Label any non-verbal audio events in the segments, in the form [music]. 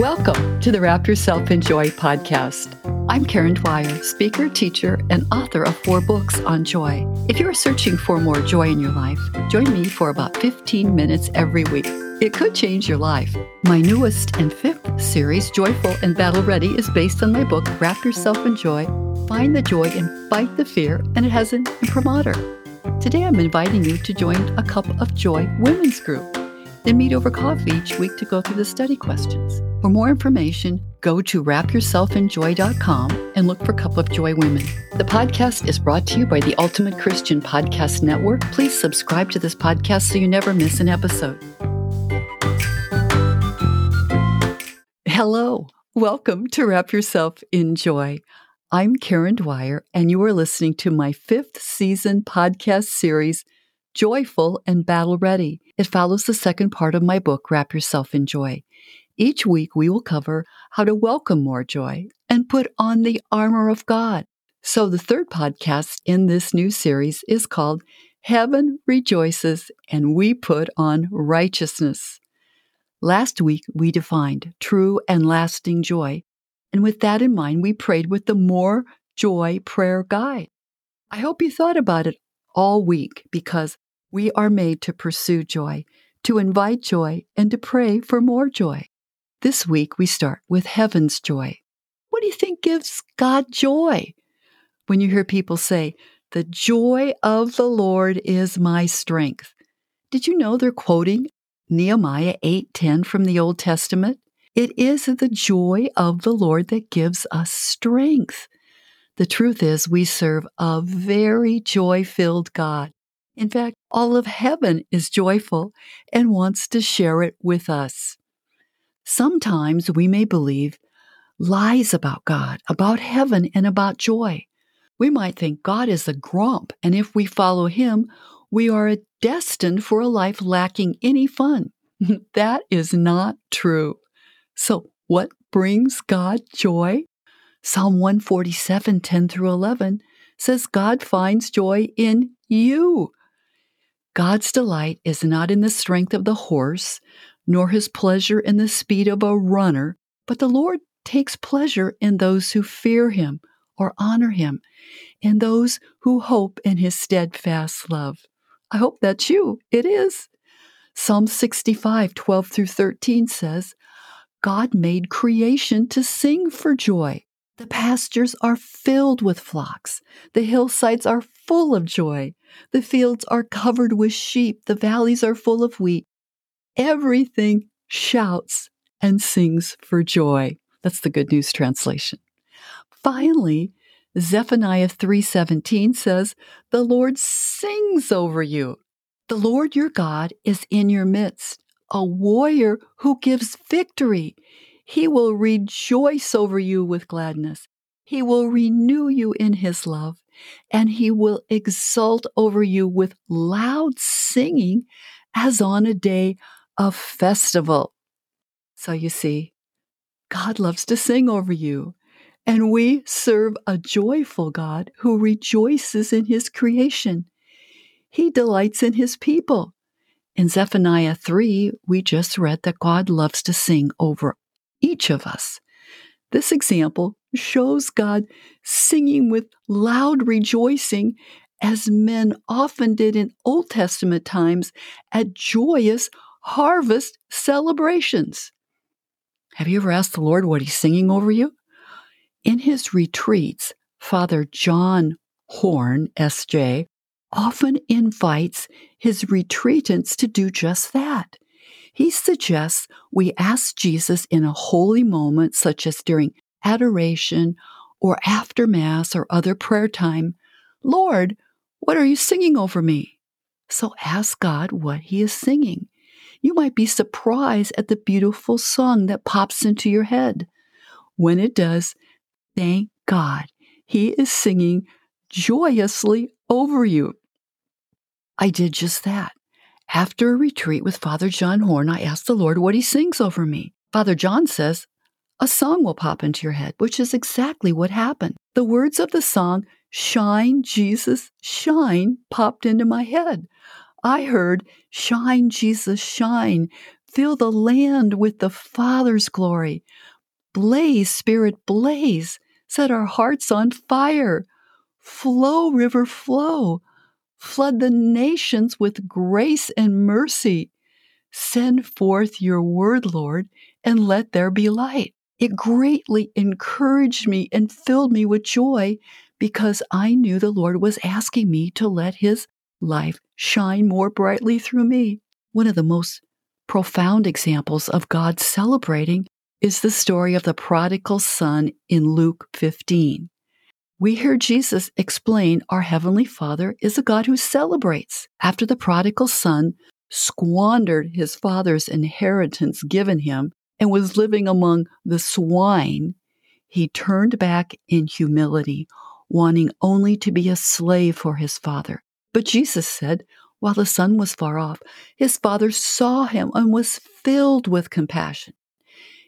Welcome to the Wrap Yourself in Joy podcast. I'm Karen Dwyer, speaker, teacher, and author of four books on joy. If you are searching for more joy in your life, join me for about 15 minutes every week. It could change your life. My newest and fifth series, Joyful and Battle Ready, is based on my book, Wrap Yourself in Joy Find the Joy and Fight the Fear, and it has an imprimatur. Today I'm inviting you to join a Cup of Joy women's group. Then meet over coffee each week to go through the study questions. For more information, go to wrapyourselfinjoy.com and look for Cup of Joy Women. The podcast is brought to you by the Ultimate Christian Podcast Network. Please subscribe to this podcast so you never miss an episode. Hello, welcome to Wrap Yourself in Joy. I'm Karen Dwyer, and you are listening to my fifth season podcast series, Joyful and Battle Ready. It follows the second part of my book, Wrap Yourself in Joy. Each week, we will cover how to welcome more joy and put on the armor of God. So, the third podcast in this new series is called Heaven Rejoices and We Put on Righteousness. Last week, we defined true and lasting joy. And with that in mind, we prayed with the More Joy Prayer Guide. I hope you thought about it all week because we are made to pursue joy, to invite joy, and to pray for more joy. This week we start with heaven's joy. What do you think gives God joy? When you hear people say, The joy of the Lord is my strength. Did you know they're quoting Nehemiah 8:10 from the Old Testament? It is the joy of the Lord that gives us strength. The truth is, we serve a very joy filled God. In fact, all of heaven is joyful and wants to share it with us. Sometimes we may believe lies about God, about heaven, and about joy. We might think God is a grump, and if we follow him, we are destined for a life lacking any fun. [laughs] that is not true. So, what brings God joy? Psalm 147, 10 through 11 says God finds joy in you. God's delight is not in the strength of the horse, nor his pleasure in the speed of a runner, but the Lord takes pleasure in those who fear him or honor him, in those who hope in his steadfast love. I hope that's you. It is. Psalm 65, 12 through 13 says, God made creation to sing for joy. The pastures are filled with flocks. The hillsides are full of joy. The fields are covered with sheep. The valleys are full of wheat everything shouts and sings for joy. That's the good news translation. Finally, Zephaniah 3:17 says, "The Lord sings over you. The Lord your God is in your midst, a warrior who gives victory. He will rejoice over you with gladness. He will renew you in his love, and he will exult over you with loud singing as on a day a festival. So you see, God loves to sing over you, and we serve a joyful God who rejoices in his creation. He delights in his people. In Zephaniah 3, we just read that God loves to sing over each of us. This example shows God singing with loud rejoicing as men often did in Old Testament times at joyous harvest celebrations. Have you ever asked the Lord what He's singing over you? In his retreats, Father John Horn, S.J., often invites his retreatants to do just that. He suggests we ask Jesus in a holy moment, such as during adoration or after Mass or other prayer time, Lord, what are you singing over me? So ask God what He is singing you might be surprised at the beautiful song that pops into your head. When it does, thank God, He is singing joyously over you. I did just that. After a retreat with Father John Horn, I asked the Lord what He sings over me. Father John says, a song will pop into your head, which is exactly what happened. The words of the song, Shine, Jesus, Shine, popped into my head. I heard, Shine, Jesus, shine. Fill the land with the Father's glory. Blaze, Spirit, blaze. Set our hearts on fire. Flow, river, flow. Flood the nations with grace and mercy. Send forth your word, Lord, and let there be light. It greatly encouraged me and filled me with joy because I knew the Lord was asking me to let his life shine more brightly through me. One of the most profound examples of God celebrating is the story of the prodigal son in Luke 15. We hear Jesus explain our Heavenly Father is a God who celebrates. After the prodigal son squandered his father's inheritance given him and was living among the swine, he turned back in humility, wanting only to be a slave for his father. But Jesus said, while the son was far off, his father saw him and was filled with compassion.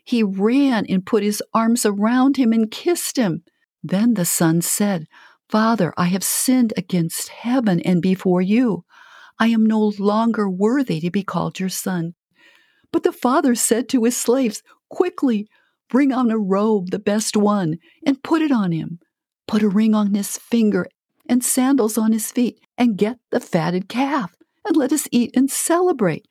He ran and put his arms around him and kissed him. Then the son said, Father, I have sinned against heaven and before you. I am no longer worthy to be called your son. But the father said to his slaves, Quickly, bring on a robe, the best one, and put it on him. Put a ring on his finger and sandals on his feet, and get the fatted calf, and let us eat and celebrate.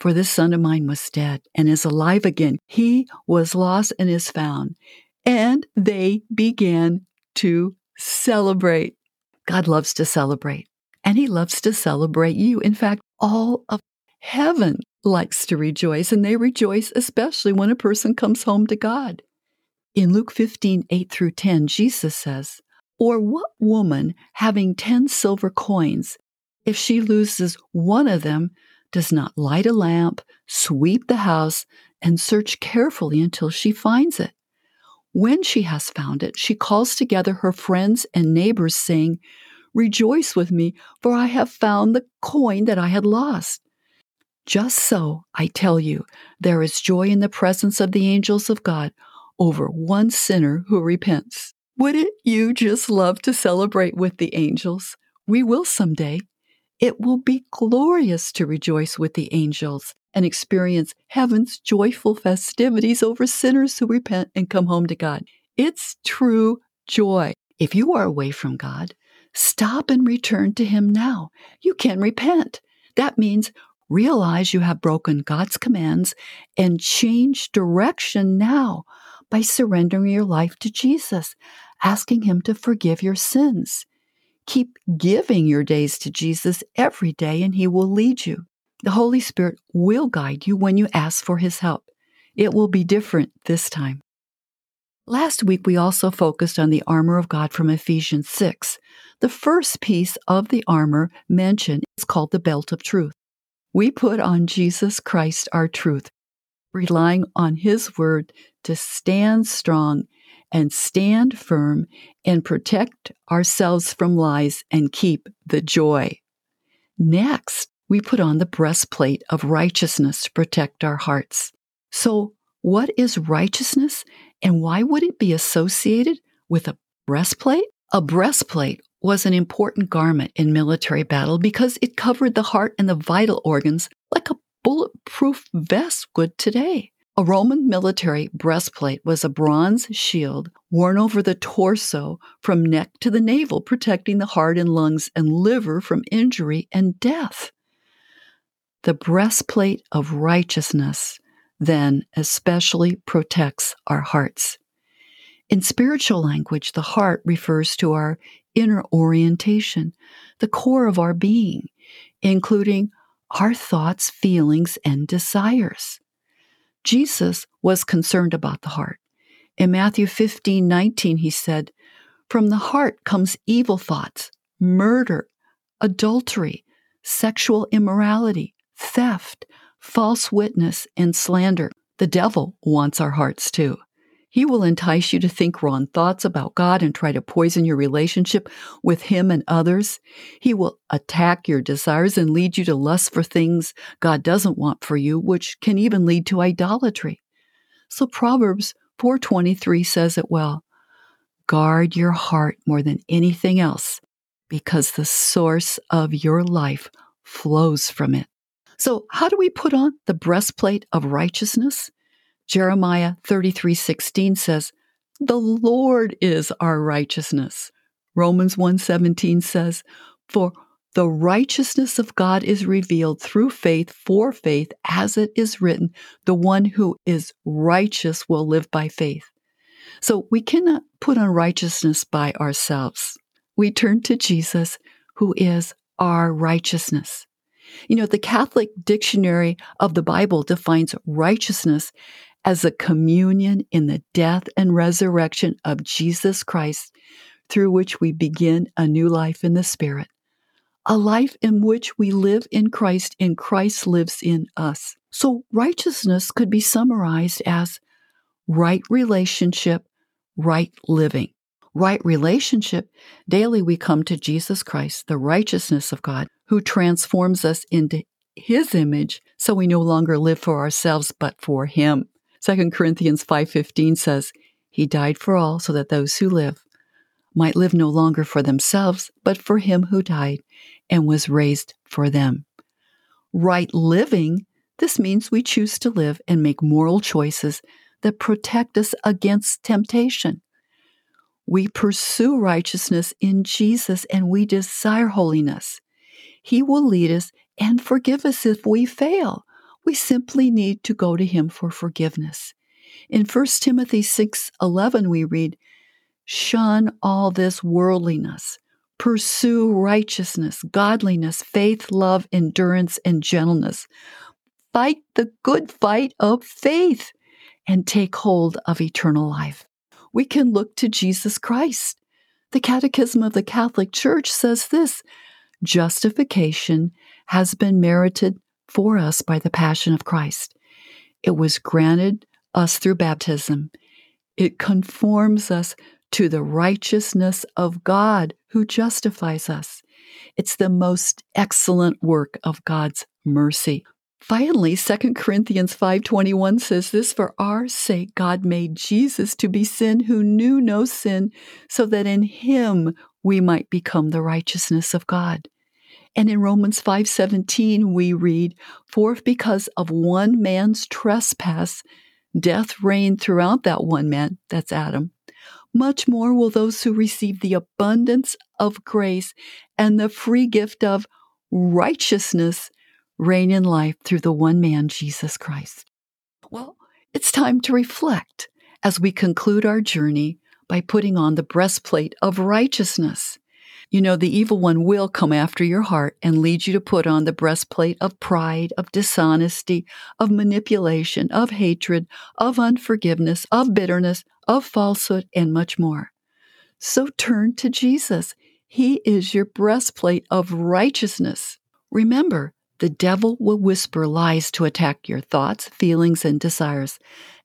For this son of mine was dead and is alive again. He was lost and is found. And they began to celebrate. God loves to celebrate, and He loves to celebrate you. In fact, all of heaven likes to rejoice, and they rejoice especially when a person comes home to God. In Luke 15, 8 through 10, Jesus says, Or what woman having 10 silver coins, if she loses one of them, does not light a lamp, sweep the house, and search carefully until she finds it? When she has found it, she calls together her friends and neighbors, saying, Rejoice with me, for I have found the coin that I had lost. Just so, I tell you, there is joy in the presence of the angels of God over one sinner who repents. Wouldn't you just love to celebrate with the angels? We will someday. It will be glorious to rejoice with the angels and experience heaven's joyful festivities over sinners who repent and come home to God. It's true joy. If you are away from God, stop and return to Him now. You can repent. That means realize you have broken God's commands and change direction now by surrendering your life to Jesus, asking Him to forgive your sins. Keep giving your days to Jesus every day, and He will lead you. The Holy Spirit will guide you when you ask for His help. It will be different this time. Last week, we also focused on the armor of God from Ephesians 6. The first piece of the armor mentioned is called the belt of truth. We put on Jesus Christ, our truth, relying on His word to stand strong and stand firm and protect ourselves from lies and keep the joy. Next, we put on the breastplate of righteousness to protect our hearts. So, what is righteousness and why would it be associated with a breastplate? A breastplate was an important garment in military battle because it covered the heart and the vital organs like a bulletproof vest would today. A Roman military breastplate was a bronze shield worn over the torso from neck to the navel, protecting the heart and lungs and liver from injury and death. The breastplate of righteousness then especially protects our hearts. In spiritual language, the heart refers to our inner orientation, the core of our being, including our thoughts, feelings, and desires. Jesus was concerned about the heart. In Matthew 15 19, he said, From the heart comes evil thoughts, murder, adultery, sexual immorality, theft, false witness, and slander. The devil wants our hearts too. He will entice you to think wrong thoughts about God and try to poison your relationship with Him and others. He will attack your desires and lead you to lust for things God doesn't want for you, which can even lead to idolatry. So Proverbs 4:23 says it well. Guard your heart more than anything else because the source of your life flows from it. So, how do we put on the breastplate of righteousness? Jeremiah 33:16 says, "The Lord is our righteousness." Romans 1:17 says, "For the righteousness of God is revealed through faith for faith, as it is written, the one who is righteous will live by faith." So we cannot put on righteousness by ourselves. We turn to Jesus, who is our righteousness. You know, the Catholic Dictionary of the Bible defines righteousness as a communion in the death and resurrection of Jesus Christ, through which we begin a new life in the Spirit, a life in which we live in Christ and Christ lives in us. So, righteousness could be summarized as right relationship, right living. Right relationship, daily we come to Jesus Christ, the righteousness of God, who transforms us into his image so we no longer live for ourselves but for him. 2 Corinthians 5:15 says, "He died for all so that those who live might live no longer for themselves but for him who died and was raised for them." Right living, this means we choose to live and make moral choices that protect us against temptation. We pursue righteousness in Jesus and we desire holiness. He will lead us and forgive us if we fail. We simply need to go to him for forgiveness. In 1 Timothy 6:11 we read, "Shun all this worldliness. Pursue righteousness, godliness, faith, love, endurance, and gentleness. Fight the good fight of faith and take hold of eternal life." We can look to Jesus Christ. The Catechism of the Catholic Church says this justification has been merited for us by the passion of Christ. It was granted us through baptism. It conforms us to the righteousness of God who justifies us. It's the most excellent work of God's mercy. Finally, 2 Corinthians 5:21 says this for our sake God made Jesus to be sin who knew no sin so that in him we might become the righteousness of God. And in Romans 5:17 we read, "For if because of one man's trespass death reigned throughout that one man, that's Adam, much more will those who receive the abundance of grace and the free gift of righteousness reign in life through the one man, Jesus Christ." Well, it's time to reflect as we conclude our journey by putting on the breastplate of righteousness. You know, the evil one will come after your heart and lead you to put on the breastplate of pride, of dishonesty, of manipulation, of hatred, of unforgiveness, of bitterness, of falsehood, and much more. So turn to Jesus. He is your breastplate of righteousness. Remember, the devil will whisper lies to attack your thoughts, feelings, and desires,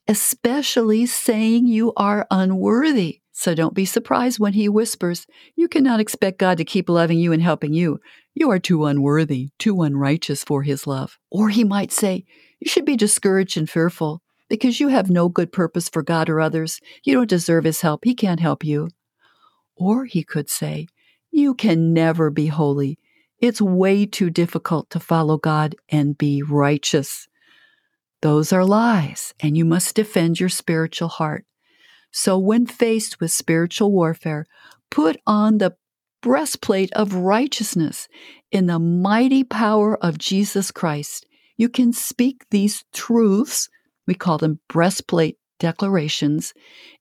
especially saying you are unworthy. So don't be surprised when he whispers, You cannot expect God to keep loving you and helping you. You are too unworthy, too unrighteous for his love. Or he might say, You should be discouraged and fearful because you have no good purpose for God or others. You don't deserve his help. He can't help you. Or he could say, You can never be holy. It's way too difficult to follow God and be righteous. Those are lies, and you must defend your spiritual heart. So, when faced with spiritual warfare, put on the breastplate of righteousness in the mighty power of Jesus Christ. You can speak these truths, we call them breastplate declarations,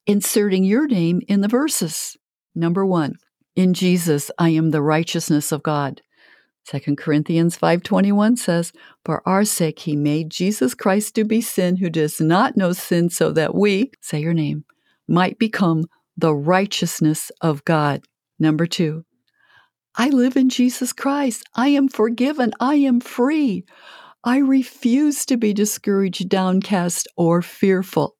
inserting your name in the verses. Number one, in Jesus I am the righteousness of God. 2 Corinthians 5:21 says, "For our sake he made Jesus Christ to be sin who does not know sin so that we, say your name, might become the righteousness of God. Number two, I live in Jesus Christ. I am forgiven. I am free. I refuse to be discouraged, downcast, or fearful.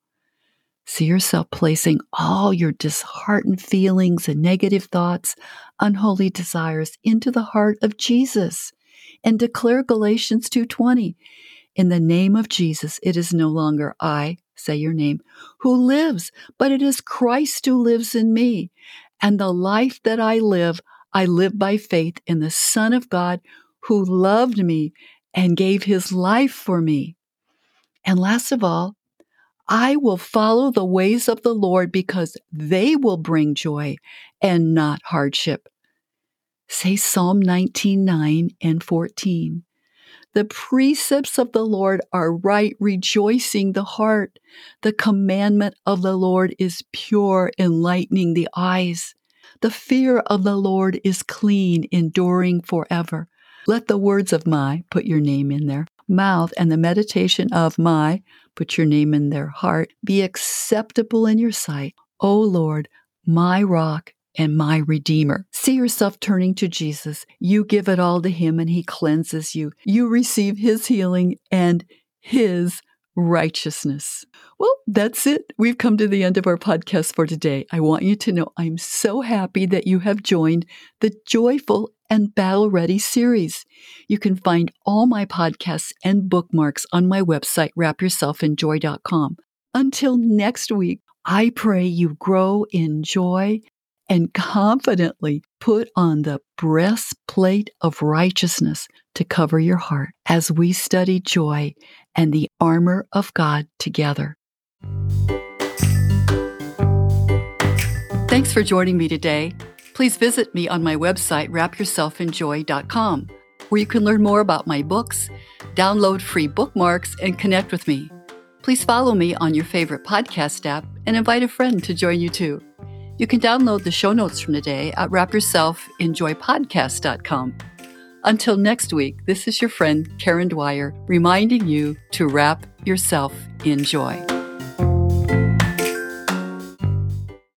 See yourself placing all your disheartened feelings and negative thoughts, unholy desires into the heart of Jesus and declare Galatians 2:20. In the name of Jesus, it is no longer I, say your name, who lives, but it is Christ who lives in me. And the life that I live, I live by faith in the Son of God who loved me and gave his life for me. And last of all, I will follow the ways of the Lord because they will bring joy and not hardship. Say Psalm 19, 9 and 14. The precepts of the Lord are right, rejoicing the heart. The commandment of the Lord is pure, enlightening the eyes. The fear of the Lord is clean, enduring forever. Let the words of my, put your name in there, mouth and the meditation of my, put your name in there heart, be acceptable in your sight. O Lord, my rock and my Redeemer. See yourself turning to Jesus. You give it all to Him and He cleanses you. You receive His healing and His righteousness. Well, that's it. We've come to the end of our podcast for today. I want you to know I'm so happy that you have joined the Joyful and Battle Ready series. You can find all my podcasts and bookmarks on my website, wrapyourselfinjoy.com. Until next week, I pray you grow in joy and confidently put on the breastplate of righteousness to cover your heart as we study joy and the armor of God together. Thanks for joining me today. Please visit me on my website, wrapyourselfinjoy.com, where you can learn more about my books, download free bookmarks, and connect with me. Please follow me on your favorite podcast app and invite a friend to join you too. You can download the show notes from today at wrapyourselfinjoypodcast.com. Until next week, this is your friend Karen Dwyer reminding you to wrap yourself in joy.